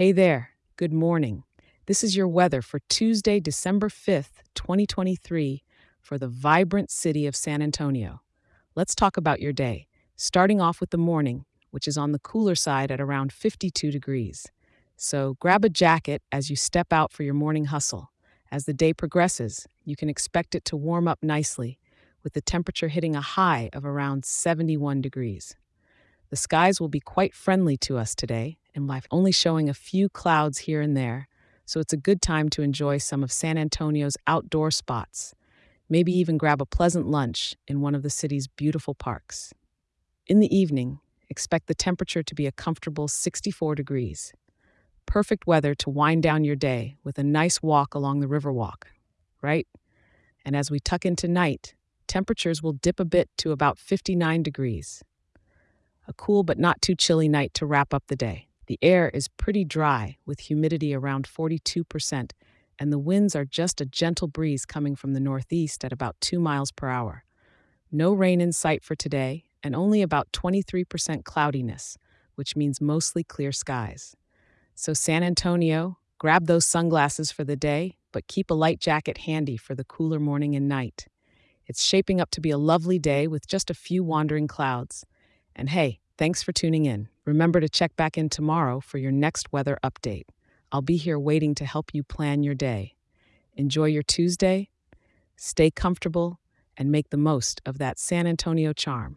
Hey there, good morning. This is your weather for Tuesday, December 5th, 2023, for the vibrant city of San Antonio. Let's talk about your day, starting off with the morning, which is on the cooler side at around 52 degrees. So grab a jacket as you step out for your morning hustle. As the day progresses, you can expect it to warm up nicely, with the temperature hitting a high of around 71 degrees. The skies will be quite friendly to us today, and life only showing a few clouds here and there, so it's a good time to enjoy some of San Antonio's outdoor spots. Maybe even grab a pleasant lunch in one of the city's beautiful parks. In the evening, expect the temperature to be a comfortable 64 degrees. Perfect weather to wind down your day with a nice walk along the Riverwalk, right? And as we tuck into night, temperatures will dip a bit to about 59 degrees. A cool but not too chilly night to wrap up the day. The air is pretty dry with humidity around 42%, and the winds are just a gentle breeze coming from the northeast at about 2 miles per hour. No rain in sight for today, and only about 23% cloudiness, which means mostly clear skies. So, San Antonio, grab those sunglasses for the day, but keep a light jacket handy for the cooler morning and night. It's shaping up to be a lovely day with just a few wandering clouds. And hey, thanks for tuning in. Remember to check back in tomorrow for your next weather update. I'll be here waiting to help you plan your day. Enjoy your Tuesday, stay comfortable, and make the most of that San Antonio charm.